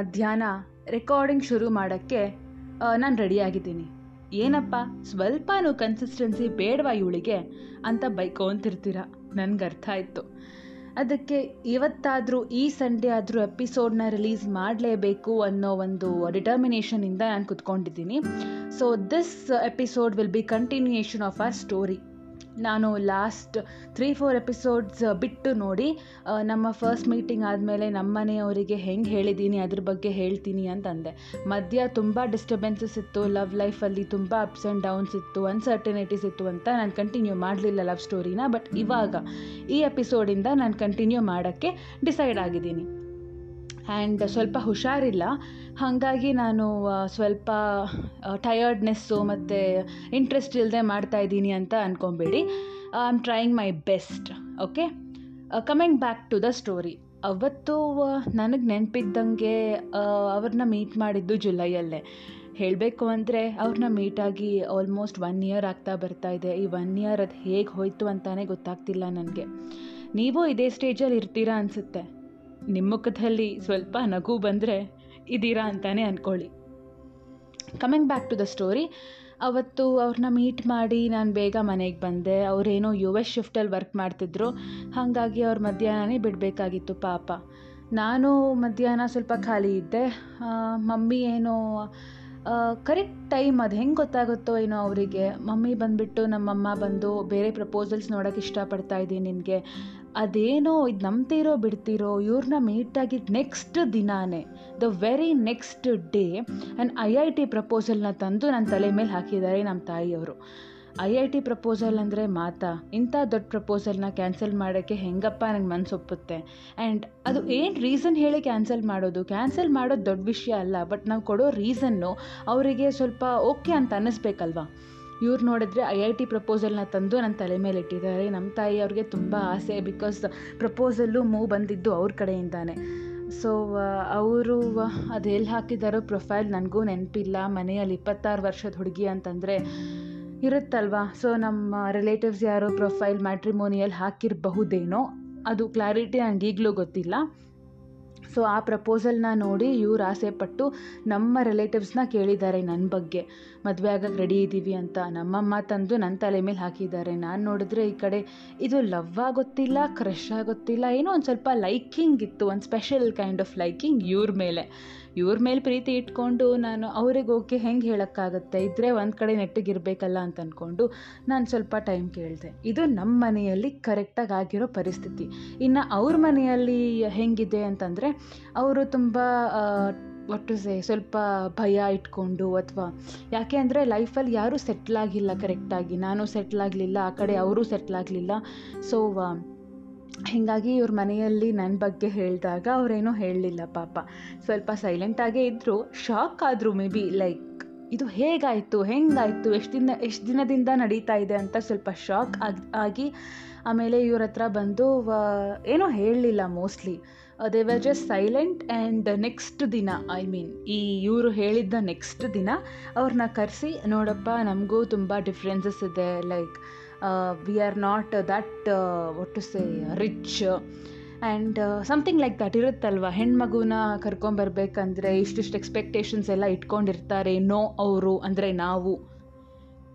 ಮಧ್ಯಾಹ್ನ ರೆಕಾರ್ಡಿಂಗ್ ಶುರು ಮಾಡೋಕ್ಕೆ ನಾನು ರೆಡಿಯಾಗಿದ್ದೀನಿ ಏನಪ್ಪ, ಸ್ವಲ್ಪನೂ ಕನ್ಸಿಸ್ಟೆನ್ಸಿ ಬೇಡವಾ ಇವಳಿಗೆ ಅಂತ ಬೈಕೊಂತಿರ್ತೀರ? ನನಗೆ ಅರ್ಥ ಆಯಿತು. ಅದಕ್ಕೆ ಇವತ್ತಾದರೂ ಈ ಸಂಡೇ ಆದರೂ ಎಪಿಸೋಡ್ನ ರಿಲೀಸ್ ಮಾಡಲೇಬೇಕು ಅನ್ನೋ ಒಂದು ಡಿಟರ್ಮಿನೇಷನಿಂದ ನಾನು ಕುತ್ಕೊಂಡಿದ್ದೀನಿ. So this episode will be continuation of our story ನಾನು ಲಾಸ್ಟ್ ತ್ರೀ ಫೋರ್ ಎಪಿಸೋಡ್ಸ್ ಬಿಟ್ಟು ನೋಡಿ ನಮ್ಮ ಫಸ್ಟ್ ಮೀಟಿಂಗ್ ಆದಮೇಲೆ ನಮ್ಮ ಮನೆಯವರಿಗೆ ಹೆಂಗೆ ಹೇಳಿದ್ದೀನಿ ಅದ್ರ ಬಗ್ಗೆ ಹೇಳ್ತೀನಿ ಅಂತಂದೆ. ಮಧ್ಯ ತುಂಬ ಡಿಸ್ಟರ್ಬೆನ್ಸಸ್ ಇತ್ತು ಲವ್ ಲೈಫಲ್ಲಿ ತುಂಬ ಅಪ್ಸ್ ಆ್ಯಂಡ್ ಡೌನ್ಸ್ ಇತ್ತು ಅನ್ಸರ್ಟನಿಟೀಸ್ ಇತ್ತು ಅಂತ ನಾನು ಕಂಟಿನ್ಯೂ ಮಾಡಲಿಲ್ಲ ಲವ್ ಸ್ಟೋರಿನ ಬಟ್ ಇವಾಗ ಈ ಎಪಿಸೋಡಿಂದ ನಾನು ಕಂಟಿನ್ಯೂ ಮಾಡೋಕ್ಕೆ ಡಿಸೈಡ್ ಆಗಿದ್ದೀನಿ. ಆ್ಯಂಡ್ ಸ್ವಲ್ಪ ಹುಷಾರಿಲ್ಲ. ಹಾಗಾಗಿ ನಾನು ಸ್ವಲ್ಪ ಟಯರ್ಡ್ನೆಸ್ಸು ಮತ್ತು ಇಂಟ್ರೆಸ್ಟ್ ಇಲ್ಲದೆ ಮಾಡ್ತಾ ಇದ್ದೀನಿ ಅಂತ ಅಂದ್ಕೊಬೇಡಿ I am trying my best okay coming back to the story ಅವತ್ತು ನನಗೆ ನೆನಪಿದ್ದಂಗೆ ಅವ್ರನ್ನ ಮೀಟ್ ಮಾಡಿದ್ದು ಜುಲೈಯಲ್ಲೇ. ಹೇಳಬೇಕು ಅಂದರೆ ಅವ್ರನ್ನ ಮೀಟಾಗಿ ಆಲ್ಮೋಸ್ಟ್ ಒನ್ ಇಯರ್ ಆಗ್ತಾ ಬರ್ತಾ ಇದೆ. ಈ ಒನ್ ಇಯರ್ ಅದು ಹೇಗೆ ಹೋಯಿತು ಅಂತಾನೆ ಗೊತ್ತಾಗ್ತಿಲ್ಲ ನನಗೆ. ನೀವು ಇದೇ ಸ್ಟೇಜಲ್ಲಿ ಇರ್ತೀರಾ ಅನಿಸುತ್ತೆ. ನಿಮ್ಮ ಮುಖದಲ್ಲಿ ಸ್ವಲ್ಪ ನಗು ಬಂದರೆ ಇದ್ದೀರಾ ಅಂತಾನೆ ಅಂದ್ಕೊಳ್ಳಿ coming back to the story ಅವತ್ತು ಅವ್ರನ್ನ ಮೀಟ್ ಮಾಡಿ ನಾನು ಬೇಗ ಮನೆಗೆ ಬಂದೆ. ಅವರೇನೋ ಯು ಎಸ್ ಶಿಫ್ಟಲ್ಲಿ ವರ್ಕ್ ಮಾಡ್ತಿದ್ರು. ಹಾಗಾಗಿ ಅವ್ರ ಮಧ್ಯಾಹ್ನನೇ ಬಿಡಬೇಕಾಗಿತ್ತು ಪಾಪ. ನಾನು ಮಧ್ಯಾಹ್ನ ಸ್ವಲ್ಪ ಖಾಲಿ ಇದ್ದೆ. ಮಮ್ಮಿ ಏನೋ ಕರೆಕ್ಟ್ ಟೈಮ್ ಅದು ಹೆಂಗೆ ಗೊತ್ತಾಗುತ್ತೋ ಏನೋ ಅವರಿಗೆ. ಮಮ್ಮಿ ಬಂದುಬಿಟ್ಟು ನಮ್ಮಮ್ಮ ಬಂದು ಬೇರೆ ಪ್ರಪೋಸಲ್ಸ್ ನೋಡೋಕೆ ಇಷ್ಟಪಡ್ತಾ ಇದ್ದೀನಿ ನಿನಗೆ. ಅದೇನೋ ಇದು ನಂಬ್ತಿರೋ ಬಿಡ್ತಿರೋ ಇವ್ರನ್ನ ಮೀಟಾಗಿದ್ದು ನೆಕ್ಸ್ಟ್ ದಿನಾನೇ the very next day and I I T ಪ್ರಪೋಸಲ್ನ ತಂದು ನನ್ನ ತಲೆ ಮೇಲೆ ಹಾಕಿದ್ದಾರೆ ನಮ್ಮ ತಾಯಿಯವರು. ಐ ಐ ಟಿ ಪ್ರಪೋಸಲ್ ಅಂದರೆ ಮಾತಾ, ಇಂಥ ದೊಡ್ಡ ಪ್ರಪೋಸಲ್ನ ಕ್ಯಾನ್ಸಲ್ ಮಾಡೋಕ್ಕೆ ಹೆಂಗಪ್ಪ ನನಗೆ ಮನಸ್ಸೊಪ್ಪುತ್ತೆ ಆ್ಯಂಡ್ ಅದು ಏನು ರೀಸನ್ ಹೇಳಿ ಕ್ಯಾನ್ಸಲ್ ಮಾಡೋದು? ಕ್ಯಾನ್ಸಲ್ ಮಾಡೋದು ದೊಡ್ಡ ವಿಷಯ ಅಲ್ಲ ಬಟ್ ನಾವು ಕೊಡೋ ರೀಸನ್ನು ಅವರಿಗೆ ಸ್ವಲ್ಪ ಓಕೆ ಅಂತ ಅನ್ನಿಸ್ಬೇಕಲ್ವಾ? ಇವ್ರು ನೋಡಿದ್ರೆ ಐ ಐ ಟಿ ಪ್ರಪೋಸಲ್ನ ತಂದು ನನ್ನ ತಲೆ ಮೇಲೆ ಇಟ್ಟಿದ್ದಾರೆ. ನಮ್ಮ ತಾಯಿ ಅವ್ರಿಗೆ ತುಂಬ ಆಸೆ ಬಿಕಾಸ್ ಪ್ರಪೋಸಲ್ಲು ಮೂವ್ ಬಂದಿದ್ದು ಅವ್ರ ಕಡೆಯಿಂದಾನೆ. ಸೊ ಅವರು ಅದು ಎಲ್ಲಿ ಹಾಕಿದ್ದಾರೋ ಪ್ರೊಫೈಲ್ ನನಗೂ ನೆನಪಿಲ್ಲ. ಮನೆಯಲ್ಲಿ ಇಪ್ಪತ್ತಾರು ವರ್ಷದ ಹುಡುಗಿ ಅಂತಂದರೆ ಇರುತ್ತಲ್ವಾ? ಸೊ, ನಮ್ಮ ರಿಲೇಟಿವ್ಸ್ ಯಾರೋ ಪ್ರೊಫೈಲ್ ಮ್ಯಾಟ್ರಿಮೋನಿಯಲ್ಲಿ ಹಾಕಿರಬಹುದೇನೋ? ಅದು ಕ್ಲಾರಿಟಿ ಈಗಲೂ ಗೊತ್ತಿಲ್ಲ. ಸೊ ಆ ಪ್ರಪೋಸಲ್ನ ನೋಡಿ ಇವ್ರು ಆಸೆಪಟ್ಟು ನಮ್ಮ ರಿಲೇಟಿವ್ಸ್ನ ಕೇಳಿದ್ದಾರೆ ನನ್ನ ಬಗ್ಗೆ. ಮದುವೆ ಆಗಕ್ಕೆ ರೆಡಿ ಇದ್ದೀವಿ ಅಂತ ನಮ್ಮಮ್ಮ ತಂದು ನನ್ನ ತಲೆ ಮೇಲೆ ಹಾಕಿದ್ದಾರೆ. ನಾನು ನೋಡಿದ್ರೆ ಈ ಕಡೆ ಇದು ಲವ್ ಗೊತ್ತಿಲ್ಲ ಕ್ರಶ್ ಆಗೋತ್ತಿಲ್ಲ, ಏನೋ ಒಂದು ಸ್ವಲ್ಪ ಲೈಕಿಂಗ್ ಇತ್ತು, ಒಂದು ಸ್ಪೆಷಲ್ ಕೈಂಡ್ ಆಫ್ ಲೈಕಿಂಗ್ ಇವ್ರ ಮೇಲೆ. ಇವ್ರ ಮೇಲೆ ಪ್ರೀತಿ ಇಟ್ಕೊಂಡು ನಾನು ಅವ್ರಿಗೆ ಓಕೆ ಹೆಂಗೆ ಹೇಳೋಕ್ಕಾಗತ್ತೆ? ಇದ್ದರೆ ಒಂದು ಕಡೆ ನೆಟ್ಟಿಗಿರಬೇಕಲ್ಲ ಅಂತ ಅಂದ್ಕೊಂಡು ನಾನು ಸ್ವಲ್ಪ ಟೈಮ್ ಕೇಳಿದೆ. ಇದು ನಮ್ಮ ಮನೆಯಲ್ಲಿ ಕರೆಕ್ಟಾಗಿ ಆಗಿರೋ ಪರಿಸ್ಥಿತಿ. ಇನ್ನು ಅವ್ರ ಮನೆಯಲ್ಲಿ ಹೆಂಗಿದೆ ಅಂತಂದರೆ ಅವರು ತುಂಬ ಒಟ್ಟು ಸೇ, ಸ್ವಲ್ಪ ಭಯ ಇಟ್ಕೊಂಡು ಅಥವಾ ಯಾಕೆ ಅಂದರೆ ಲೈಫಲ್ಲಿ ಯಾರೂ ಸೆಟ್ಲಾಗಿಲ್ಲ ಕರೆಕ್ಟಾಗಿ. ನಾನು ಸೆಟ್ಲಾಗಲಿಲ್ಲ ಆ ಕಡೆ ಅವರು ಸೆಟ್ಲ್ ಆಗಲಿಲ್ಲ. ಸೊ ಹೀಗಾಗಿ ಇವ್ರ ಮನೆಯಲ್ಲಿ ನನ್ನ ಬಗ್ಗೆ ಹೇಳಿದಾಗ ಅವರೇನೂ ಹೇಳಲಿಲ್ಲ ಪಾಪ. ಸ್ವಲ್ಪ ಸೈಲೆಂಟಾಗೇ ಇದ್ದರು ಶಾಕ್ ಆದರೂ ಮೇ ಬಿ ಲೈಕ್ ಇದು ಹೇಗಾಯಿತು, ಹೆಂಗಾಯಿತು, ಎಷ್ಟು ದಿನ, ಎಷ್ಟು ದಿನದಿಂದ ನಡೀತಾ ಇದೆ ಅಂತ ಸ್ವಲ್ಪ ಶಾಕ್ ಆಗಿ ಆಗಿ ಆಮೇಲೆ ಇವ್ರ ಹತ್ರ ಬಂದು ಏನೂ ಹೇಳಲಿಲ್ಲ mostly they were just silent and next ದಿನ ಐ ಮೀನ್ ಈ ಇವರು ಹೇಳಿದ್ದ ನೆಕ್ಸ್ಟ್ ದಿನ ಅವ್ರನ್ನ ಕರೆಸಿ, ನೋಡಪ್ಪ, ನಮಗೂ ತುಂಬ ಡಿಫ್ರೆನ್ಸಸ್ ಇದೆ like we are not that what to say rich and something like that ಇರುತ್ತಲ್ವ? ಹೆಣ್ಮಗುನ ಕರ್ಕೊಂಬರ್ಬೇಕಂದ್ರೆ ಇಷ್ಟಿಷ್ಟು ಎಕ್ಸ್ಪೆಕ್ಟೇಷನ್ಸ್ ಎಲ್ಲ ಇಟ್ಕೊಂಡಿರ್ತಾರೆ ನೋ ಅವರು ಅಂದರೆ ನಾವು.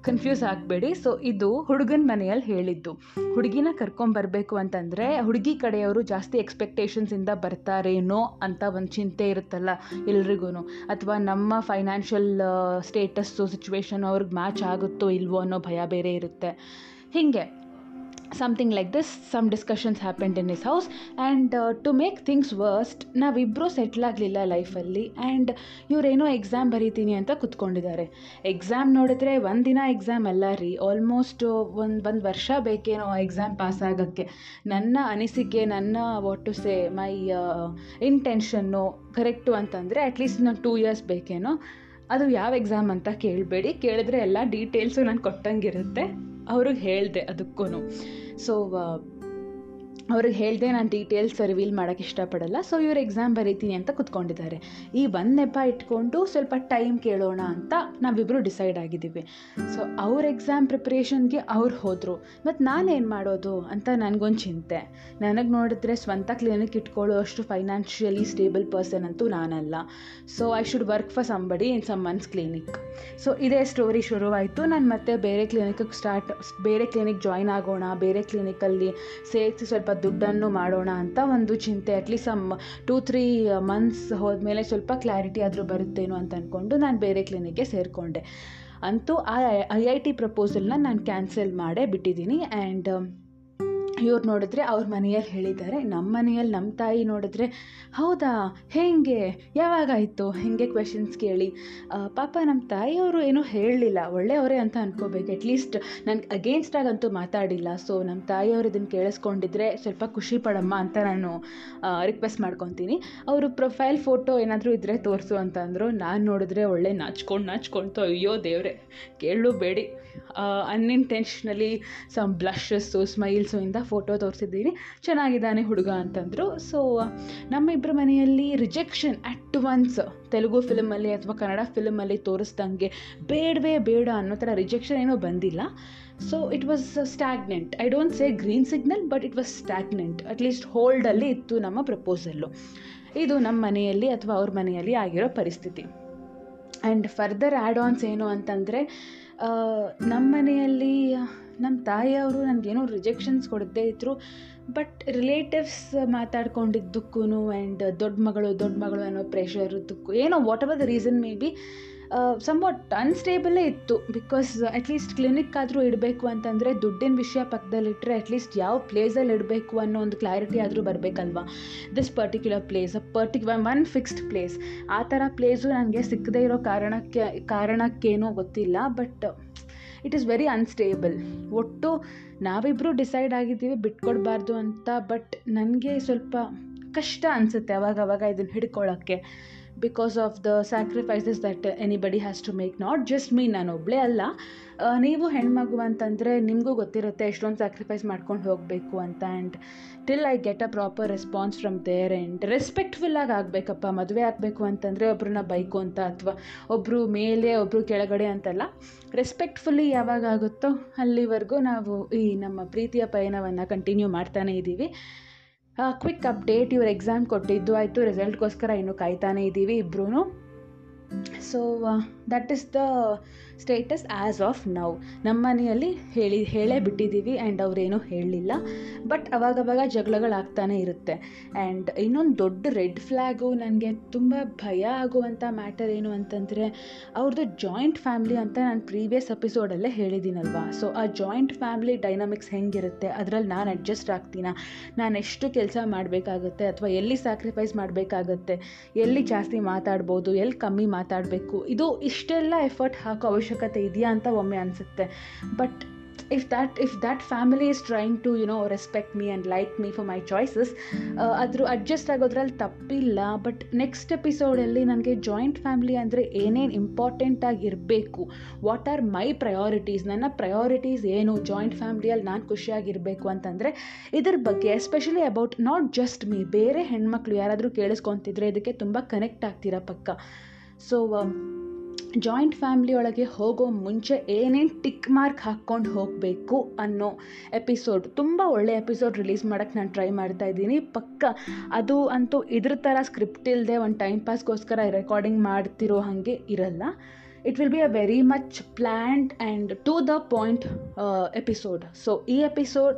ಕನ್ಫ್ಯೂಸ್ ಆಗಬೇಡಿ. ಸೊ ಇದು ಹುಡುಗನ ಮನೆಯಲ್ಲಿ ಹೇಳಿದ್ದು. ಹುಡುಗಿನ ಕರ್ಕೊಂಬರ್ಬೇಕು ಅಂತಂದರೆ ಹುಡುಗಿ ಕಡೆಯವರು ಜಾಸ್ತಿ ಎಕ್ಸ್ಪೆಕ್ಟೇಷನ್ಸಿಂದ ಬರ್ತಾರೇನೋ ಅಂತ ಒಂದು ಚಿಂತೆ ಇರುತ್ತಲ್ಲ ಎಲ್ರಿಗೂ ಅಥವಾ ನಮ್ಮ ಫೈನಾನ್ಷಿಯಲ್ ಸ್ಟೇಟಸ್ಸು ಸಿಚುವೇಶನ್ ಅವ್ರಿಗೆ ಮ್ಯಾಚ್ ಆಗುತ್ತೋ ಇಲ್ವೋ ಅನ್ನೋ ಭಯ ಬೇರೆ ಇರುತ್ತೆ. ಹೀಗೆ. Something like this some discussions happened in his house and to make things worse ನಾವಿಬ್ಬರೂ ಸೆಟ್ಲ್ ಆಗಲಿಲ್ಲ ಲೈಫಲ್ಲಿ ಆ್ಯಂಡ್ ಇವರೇನೋ ಎಕ್ಸಾಮ್ ಬರೀತೀನಿ ಅಂತ ಕುತ್ಕೊಂಡಿದ್ದಾರೆ. ಎಕ್ಸಾಮ್ ನೋಡಿದ್ರೆ ಒಂದಿನ ಎಕ್ಸಾಮ್ ಅಲ್ಲ ರೀ ಆಲ್ಮೋಸ್ಟ್ ಒಂದು ಒಂದು ವರ್ಷ ಬೇಕೇನೋ ಎಕ್ಸಾಮ್ ಪಾಸ್ ಆಗೋಕ್ಕೆ. ನನ್ನ ಅನಿಸಿಕೆ, ನನ್ನ what to say my intention correct ಅಂತಂದರೆ ಅಟ್ಲೀಸ್ಟ್ ನಾನು ಟೂ ಇಯರ್ಸ್ ಬೇಕೇನೋ. ಅದು ಯಾವ ಎಕ್ಸಾಮ್ ಅಂತ ಕೇಳಬೇಡಿ, ಕೇಳಿದ್ರೆ ಎಲ್ಲ ಡೀಟೇಲ್ಸು ನಾನು ಕೊಟ್ಟಂಗಿರುತ್ತೆ. ಅವ್ರಿಗೆ ಹೇಳಿದೆ ಅದಕ್ಕೂ ಸೊ ಅವ್ರಿಗೆ ಹೇಳಿದೆ ನಾನು ಡೀಟೇಲ್ಸ್ ರಿವೀಲ್ ಮಾಡೋಕ್ಕೆ ಇಷ್ಟಪಡಲ್ಲ ಸೊ ಇವ್ರು ಎಕ್ಸಾಮ್ ಬರೀತೀನಿ ಅಂತ ಕುತ್ಕೊಂಡಿದ್ದಾರೆ. ಈ ಒಂದು ನೆಪ ಇಟ್ಕೊಂಡು ಸ್ವಲ್ಪ ಟೈಮ್ ಕೇಳೋಣ ಅಂತ ನಾವಿಬ್ಬರು ಡಿಸೈಡ್ ಆಗಿದ್ದೀವಿ. ಸೊ ಅವ್ರ ಎಕ್ಸಾಮ್ ಪ್ರಿಪ್ರೇಷನ್ಗೆ ಅವ್ರು ಹೋದರು. ಮತ್ತು ನಾನೇನು ಮಾಡೋದು ಅಂತ ನನಗೊಂದು ಚಿಂತೆ. ನನಗೆ ನೋಡಿದ್ರೆ ಸ್ವಂತ ಕ್ಲಿನಿಕ್ ಇಟ್ಕೊಳ್ಳೋ ಅಷ್ಟು ಫೈನಾನ್ಷಿಯಲಿ ಸ್ಟೇಬಲ್ ಪರ್ಸನ್ ಅಂತೂ ನಾನಲ್ಲ. So I should work for somebody in someone's clinic so ಇದೇ ಸ್ಟೋರಿ ಶುರುವಾಯಿತು. ನಾನು ಮತ್ತೆ ಬೇರೆ ಕ್ಲಿನಿಕ್ಗೆ ಸ್ಟಾರ್ಟ್ ಬೇರೆ ಕ್ಲಿನಿಕ್ ಜಾಯ್ನ್ ಆಗೋಣ, ಬೇರೆ ಕ್ಲಿನಿಕಲ್ಲಿ ಸೇರಿಸಿ ಸ್ವಲ್ಪ ದುಡ್ಡನ್ನು ಮಾಡೋಣ ಅಂತ ಒಂದು ಚಿಂತೆ. At least some two three months ಹೋದ್ಮೇಲೆ ಸ್ವಲ್ಪ ಕ್ಲಾರಿಟಿ ಆದರೂ ಬರುತ್ತೇನೋ ಅಂತ ಅಂದ್ಕೊಂಡು ನಾನು ಬೇರೆ ಕ್ಲಿನಿಕ್ಗೆ ಸೇರಿಕೊಂಡೆ. ಅಂತೂ ಆ ಐ ಐ ಟಿ ಪ್ರಪೋಸಲ್ನ ನಾನು ಕ್ಯಾನ್ಸಲ್ ಮಾಡೇ ಬಿಟ್ಟಿದ್ದೀನಿ. ಆ್ಯಂಡ್ ಇವ್ರು ನೋಡಿದ್ರೆ ಅವ್ರ ಮನೆಯಲ್ಲಿ ಹೇಳಿದ್ದಾರೆ. ನಮ್ಮ ಮನೆಯಲ್ಲಿ ನಮ್ಮ ತಾಯಿ ನೋಡಿದ್ರೆ, ಹೌದಾ? ಹೇಗೆ? ಯಾವಾಗಾಯಿತು? ಹೇಗೆ ಕ್ವೆಶನ್ಸ್ ಕೇಳಿ. ಪಾಪ ನಮ್ಮ ತಾಯಿಯವರು ಏನೂ ಹೇಳಲಿಲ್ಲ. ಒಳ್ಳೆಯವರೇ ಅಂತ ಅನ್ಕೋಬೇಕು. ಅಟ್ಲೀಸ್ಟ್ ನನಗೆ ಅಗೇನ್ಸ್ಟಾಗಂತೂ ಮಾತಾಡಿಲ್ಲ. ಸೊ ನಮ್ಮ ತಾಯಿಯವರು ಇದನ್ನು ಕೇಳಿಸ್ಕೊಂಡಿದ್ರೆ ಸ್ವಲ್ಪ ಖುಷಿ ಪಡಮ್ಮ ಅಂತ ನಾನು ರಿಕ್ವೆಸ್ಟ್ ಮಾಡ್ಕೊತೀನಿ. ಅವರು ಪ್ರೊಫೈಲ್ ಫೋಟೋ ಏನಾದರೂ ಇದ್ದರೆ ತೋರಿಸು ಅಂತ ಅಂದರು. ನಾನು ನೋಡಿದ್ರೆ ಒಳ್ಳೆ ನಾಚ್ಕೊಂಡು ನಾಚ್ಕೊಳ್ತು ಅಯ್ಯೋ ದೇವ್ರೆ ಬೇಡಿ. ಅನ್ಇಂಟೆನ್ಷನಲಿ ಸಮ್ ಬ್ಲಷಸ್ಸು ಸ್ಮೈಲ್ಸು ಇಂದ ಫೋಟೋ ತೋರಿಸಿದ್ದೀನಿ. ಚೆನ್ನಾಗಿದ್ದಾನೆ ಹುಡುಗ ಅಂತಂದರು. ಸೊ ನಮ್ಮಿಬ್ಬರ ಮನೆಯಲ್ಲಿ ರಿಜೆಕ್ಷನ್ ಅಟ್ ಒನ್ಸ್ ತೆಲುಗು ಫಿಲಮಲ್ಲಿ ಅಥವಾ ಕನ್ನಡ ಫಿಲಮಲ್ಲಿ ತೋರಿಸ್ದಂಗೆ ಬೇಡವೇ ಬೇಡ ಅನ್ನೋ ಥರ ರಿಜೆಕ್ಷನ್ ಏನೂ ಬಂದಿಲ್ಲ. So it was stagnant I don't say green signal but it was stagnant at least ಹೋಲ್ಡಲ್ಲಿ ಇತ್ತು ನಮ್ಮ ಪ್ರಪೋಸಲ್ಲು ಇದು ನಮ್ಮ ಮನೆಯಲ್ಲಿ ಅಥವಾ ಅವ್ರ ಮನೆಯಲ್ಲಿ ಆಗಿರೋ ಪರಿಸ್ಥಿತಿ. ಆ್ಯಂಡ್ ಫರ್ದರ್ ಆ್ಯಡ್ ಆನ್ಸ್ ಏನು ಅಂತಂದರೆ ನಮ್ಮ ಮನೆಯಲ್ಲಿ ನಮ್ಮ ತಾಯಿಯವರು ನನಗೇನೋ ರಿಜೆಕ್ಷನ್ಸ್ ಕೊಡದೇ ಇದ್ದರು ಬಟ್ ರಿಲೇಟಿವ್ಸ್ ಮಾತಾಡ್ಕೊಂಡಿದ್ದಕ್ಕೂ ಆ್ಯಂಡ್ ದೊಡ್ಡ ಮಗಳು ದೊಡ್ಡ ಮಗಳು ಅನ್ನೋ ಪ್ರೆಷರ್ ಇದ್ದಕ್ಕೂ, ಏನೋ whatever the reason maybe somewhat ಅನ್ಸ್ಟೇಬಲೇ ಇತ್ತು. ಬಿಕಾಸ್ ಅಟ್ಲೀಸ್ಟ್ ಕ್ಲಿನಿಕ್ ಆದರೂ ಇಡಬೇಕು ಅಂತಂದರೆ ದುಡ್ಡಿನ ವಿಷಯ ಪಕ್ಕದಲ್ಲಿಟ್ಟರೆ ಅಟ್ಲೀಸ್ಟ್ ಯಾವ ಪ್ಲೇಸಲ್ಲಿ ಇಡಬೇಕು ಅನ್ನೋ ಒಂದು ಕ್ಲಾರಿಟಿ ಆದರೂ ಬರಬೇಕಲ್ವಾ? This particular place a particular one fixed place ಆ ಥರ ಪ್ಲೇಸು ನನಗೆ ಸಿಕ್ಕದೇ ಇರೋ ಕಾರಣಕ್ಕೆ, ಕಾರಣಕ್ಕೇನೋ ಗೊತ್ತಿಲ್ಲ but it is very unstable ಒಟ್ಟು ನಾವಿಬ್ಬರು ಡಿಸೈಡ್ ಆಗಿದ್ದೀವಿ ಬಿಟ್ಕೊಡ್ಬಾರ್ದು ಅಂತ ಬಟ್ ನನಗೆ ಸ್ವಲ್ಪ ಕಷ್ಟ ಅನಿಸುತ್ತೆ ಅವಾಗವಾಗ ಅವಾಗ ಇದನ್ನು ಹಿಡ್ಕೊಳ್ಳೋಕ್ಕೆ because of the sacrifices that anybody has to make not just me ನಾನು ಒಬ್ಬಳೇ ಅಲ್ಲ ನೀವು ಹೆಣ್ಮಗು ಅಂತಂದರೆ ನಿಮಗೂ ಗೊತ್ತಿರುತ್ತೆ ಎಷ್ಟೊಂದು ಸ್ಯಾಕ್ರಿಫೈಸ್ ಮಾಡ್ಕೊಂಡು ಹೋಗಬೇಕು ಅಂತ. And till I get a proper response from there and ರೆಸ್ಪೆಕ್ಟ್ಫುಲ್ಲಾಗಿ ಆಗಬೇಕಪ್ಪ, ಮದುವೆ ಆಗಬೇಕು ಅಂತಂದರೆ ಒಬ್ರನ್ನ ಬೈಕು ಅಂತ ಅಥವಾ ಒಬ್ಬರು ಮೇಲೆ ಒಬ್ಬರು ಕೆಳಗಡೆ ಅಂತಲ್ಲ. ರೆಸ್ಪೆಕ್ಟ್ಫುಲ್ಲಿ ಯಾವಾಗ ಆಗುತ್ತೋ ಅಲ್ಲಿವರೆಗೂ ನಾವು ಈ ನಮ್ಮ ಪ್ರೀತಿಯ ಪಯಣವನ್ನು ಕಂಟಿನ್ಯೂ ಮಾಡ್ತಾನೇ ಇದ್ದೀವಿ ಕ್ವಿಕ್ ಅಪ್ಡೇಟ್ ಇವ್ರು ಎಕ್ಸಾಮ್ ಕೊಟ್ಟಿದ್ದು ಆಯಿತು ರಿಸಲ್ಟ್ಗೋಸ್ಕರ ಇನ್ನೂ ಕಾಯ್ತಾನೆ ಇದ್ದೀವಿ ಇಬ್ಬರೂ so that is the status as of now ನಮ್ಮ ಮನೆಯಲ್ಲಿ ಹೇಳಿ, ಹೇಳೇ ಬಿಟ್ಟಿದ್ದೀವಿ ಆ್ಯಂಡ್ ಅವರೇನೂ ಹೇಳಲಿಲ್ಲ. ಬಟ್ ಅವಾಗವಾಗ ಜಗಳಗಳಾಗ್ತಾನೆ ಇರುತ್ತೆ. ಆ್ಯಂಡ್ ಇನ್ನೊಂದು ದೊಡ್ಡ ರೆಡ್ ಫ್ಲ್ಯಾಗು ನನಗೆ ತುಂಬ ಭಯ ಆಗುವಂಥ ಮ್ಯಾಟರ್ ಏನು ಅಂತಂದರೆ ಅವ್ರದ್ದು ಜಾಯಿಂಟ್ ಫ್ಯಾಮ್ಲಿ ಅಂತ ನಾನು ಪ್ರೀವಿಯಸ್ ಎಪಿಸೋಡಲ್ಲೇ ಹೇಳಿದ್ದೀನಲ್ವಾ? ಸೊ ಆ ಜಾಯಿಂಟ್ ಫ್ಯಾಮ್ಲಿ ಡೈನಮಿಕ್ಸ್ ಹೆಂಗಿರುತ್ತೆ? ಅದರಲ್ಲಿ ನಾನು ಅಡ್ಜಸ್ಟ್ ಆಗ್ತೀನ? ನಾನು ಎಷ್ಟು ಕೆಲಸ ಮಾಡಬೇಕಾಗುತ್ತೆ? ಅಥವಾ ಎಲ್ಲಿ ಸ್ಯಾಕ್ರಿಫೈಸ್ ಮಾಡಬೇಕಾಗತ್ತೆ? ಎಲ್ಲಿ ಜಾಸ್ತಿ ಮಾತಾಡ್ಬೋದು? ಎಲ್ಲಿ ಕಮ್ಮಿ ಮಾತಾಡಬೇಕು? ಇದು ಇಷ್ಟೆಲ್ಲ ಎಫರ್ಟ್ ಹಾಕೋ ಇದೆಯಾ ಅಂತ ಒಮ್ಮೆ ಅನಿಸುತ್ತೆ. But if that if that family is trying to you know respect me and like me for my choices ಅದ್ರ ಅಡ್ಜಸ್ಟ್ ಆಗೋದ್ರಲ್ಲಿ ತಪ್ಪಿಲ್ಲ. ಬಟ್ ನೆಕ್ಸ್ಟ್ ಎಪಿಸೋಡಲ್ಲಿ ನನಗೆ ಜಾಯಿಂಟ್ ಫ್ಯಾಮಿಲಿ ಅಂದರೆ ಏನೇನು ಇಂಪಾರ್ಟೆಂಟ್ ಆಗಿರಬೇಕು ವಾಟ್ ಆರ್ ಮೈ ಪ್ರಯಾರಿಟೀಸ್ ನನ್ನ ಪ್ರಯಾರಿಟೀಸ್ ಏನು ಜಾಯಿಂಟ್ ಫ್ಯಾಮಿಲಿಯಲ್ಲಿ ನಾನು ಖುಷಿಯಾಗಿರಬೇಕು ಅಂತಂದರೆ ಇದ್ರ ಬಗ್ಗೆ especially about not just me ಬೇರೆ ಹೆಣ್ಮಕ್ಳು ಯಾರಾದರೂ ಕೇಳಿಸ್ಕೊತಿದ್ರೆ ಇದಕ್ಕೆ ತುಂಬ ಕನೆಕ್ಟ್ ಆಗ್ತೀರಾ ಪಕ್ಕ? ಸೊ ಜಾಯಿಂಟ್ ಫ್ಯಾಮಿಲಿ ಒಳಗೆ ಹೋಗೋ ಮುಂಚೆ ಏನೇನು ಟಿಕ್ ಮಾರ್ಕ್ ಹಾಕ್ಕೊಂಡು ಹೋಗಬೇಕು ಅನ್ನೋ ಎಪಿಸೋಡ್, ತುಂಬ ಒಳ್ಳೆ ಎಪಿಸೋಡ್ ರಿಲೀಸ್ ಮಾಡೋಕ್ಕೆ ನಾನು ಟ್ರೈ ಮಾಡ್ತಾ ಇದ್ದೀನಿ. ಪಕ್ಕ ಅದು ಅಂತೂ ಇದ್ರ ಥರ ಸ್ಕ್ರಿಪ್ಟ್ ಇಲ್ಲದೆ ಒಂದು ಟೈಮ್ ಪಾಸ್ಗೋಸ್ಕರ ರೆಕಾರ್ಡಿಂಗ್ ಮಾಡ್ತಿರೋ ಹಾಗೆ ಇರಲ್ಲ. It will be a very much planned and to the point episode so ಈ ಎಪಿಸೋಡ್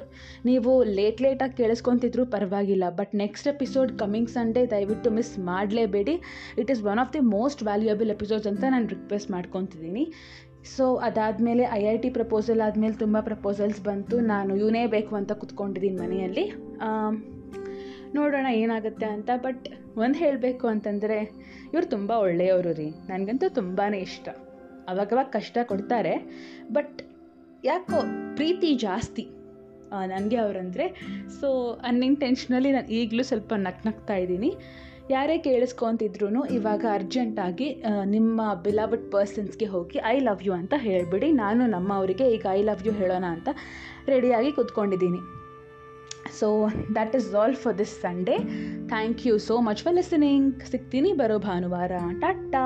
ನೀವು ಲೇಟ್ ಲೇಟಾಗಿ ಕೇಳಿಸ್ಕೊತಿದ್ರು ಪರವಾಗಿಲ್ಲ. But next episode coming Sunday ದಯವಿಟ್ಟು miss ಮಾಡಲೇಬೇಡಿ. It is one of the most valuable episodes ಅಂತ ನಾನು ರಿಕ್ವೆಸ್ಟ್ ಮಾಡ್ಕೊತಿದ್ದೀನಿ. ಸೊ ಅದಾದಮೇಲೆ ಐ ಐ ಟಿ ಪ್ರಪೋಸಲ್ ಆದಮೇಲೆ ತುಂಬ ಪ್ರಪೋಸಲ್ಸ್ ಬಂತು. ನಾನು ಇವನೇ ಬೇಕು ಅಂತ ಕುತ್ಕೊಂಡಿದ್ದೀನಿ ಮನೆಯಲ್ಲಿ. ನೋಡೋಣ ಏನಾಗುತ್ತೆ ಅಂತ ಬಟ್ ಒಂದು ಹೇಳಬೇಕು ಅಂತಂದರೆ ಇವರು ತುಂಬ ಒಳ್ಳೆಯವರು ರೀ. ನನಗಂತೂ ತುಂಬಾ ಇಷ್ಟ. ಅವಾಗವಾಗ ಕಷ್ಟ ಕೊಡ್ತಾರೆ ಬಟ್ ಯಾಕೋ ಪ್ರೀತಿ ಜಾಸ್ತಿ ನನಗೆ ಅವರಂದರೆ. ಸೊ ಅನ್ಇಂಟೆನ್ಷನಲಿ ನಾನು ಈಗಲೂ ಸ್ವಲ್ಪ ನಕ್ ನಗ್ತಾ ಇದ್ದೀನಿ. ಯಾರೇ ಕೇಳಿಸ್ಕೊತಿದ್ರು ಇವಾಗ ಅರ್ಜೆಂಟಾಗಿ ನಿಮ್ಮ ಬಿಲವಡ್ ಪರ್ಸನ್ಸ್ಗೆ ಹೋಗಿ ಐ ಲವ್ ಯು ಅಂತ ಹೇಳಿಬಿಡಿ. ನಾನು ನಮ್ಮವರಿಗೆ ಈಗ ಐ ಲವ್ ಯು ಹೇಳೋಣ ಅಂತ ರೆಡಿಯಾಗಿ ಕೂತ್ಕೊಂಡಿದ್ದೀನಿ. So that is all for this Sunday thank you so much for listening ಸಿಗ್ತೀನಿ ಬರೋ ಭಾನುವಾರ ಟಾಟಾ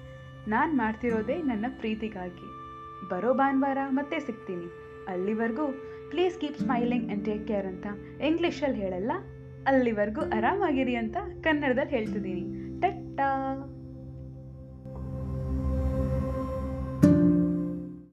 ನಾನು ಮಾಡ್ತಿರೋದೇ ನನ್ನ ಪ್ರೀತಿಗಾಗಿ. ಬರೋ ಭಾನುವಾರ ಮತ್ತೆ ಸಿಗ್ತೀನಿ. ಅಲ್ಲಿವರೆಗೂ please keep smiling and take care ಅಂತ ಇಂಗ್ಲೀಷಲ್ಲಿ ಹೇಳಲ್ಲ? ಅಲ್ಲಿವರೆಗೂ ಆರಾಮಾಗಿರಿ ಅಂತ ಕನ್ನಡದಲ್ಲಿ ಹೇಳ್ತಿದ್ದೀನಿ. ಟಟ್ಟಾ.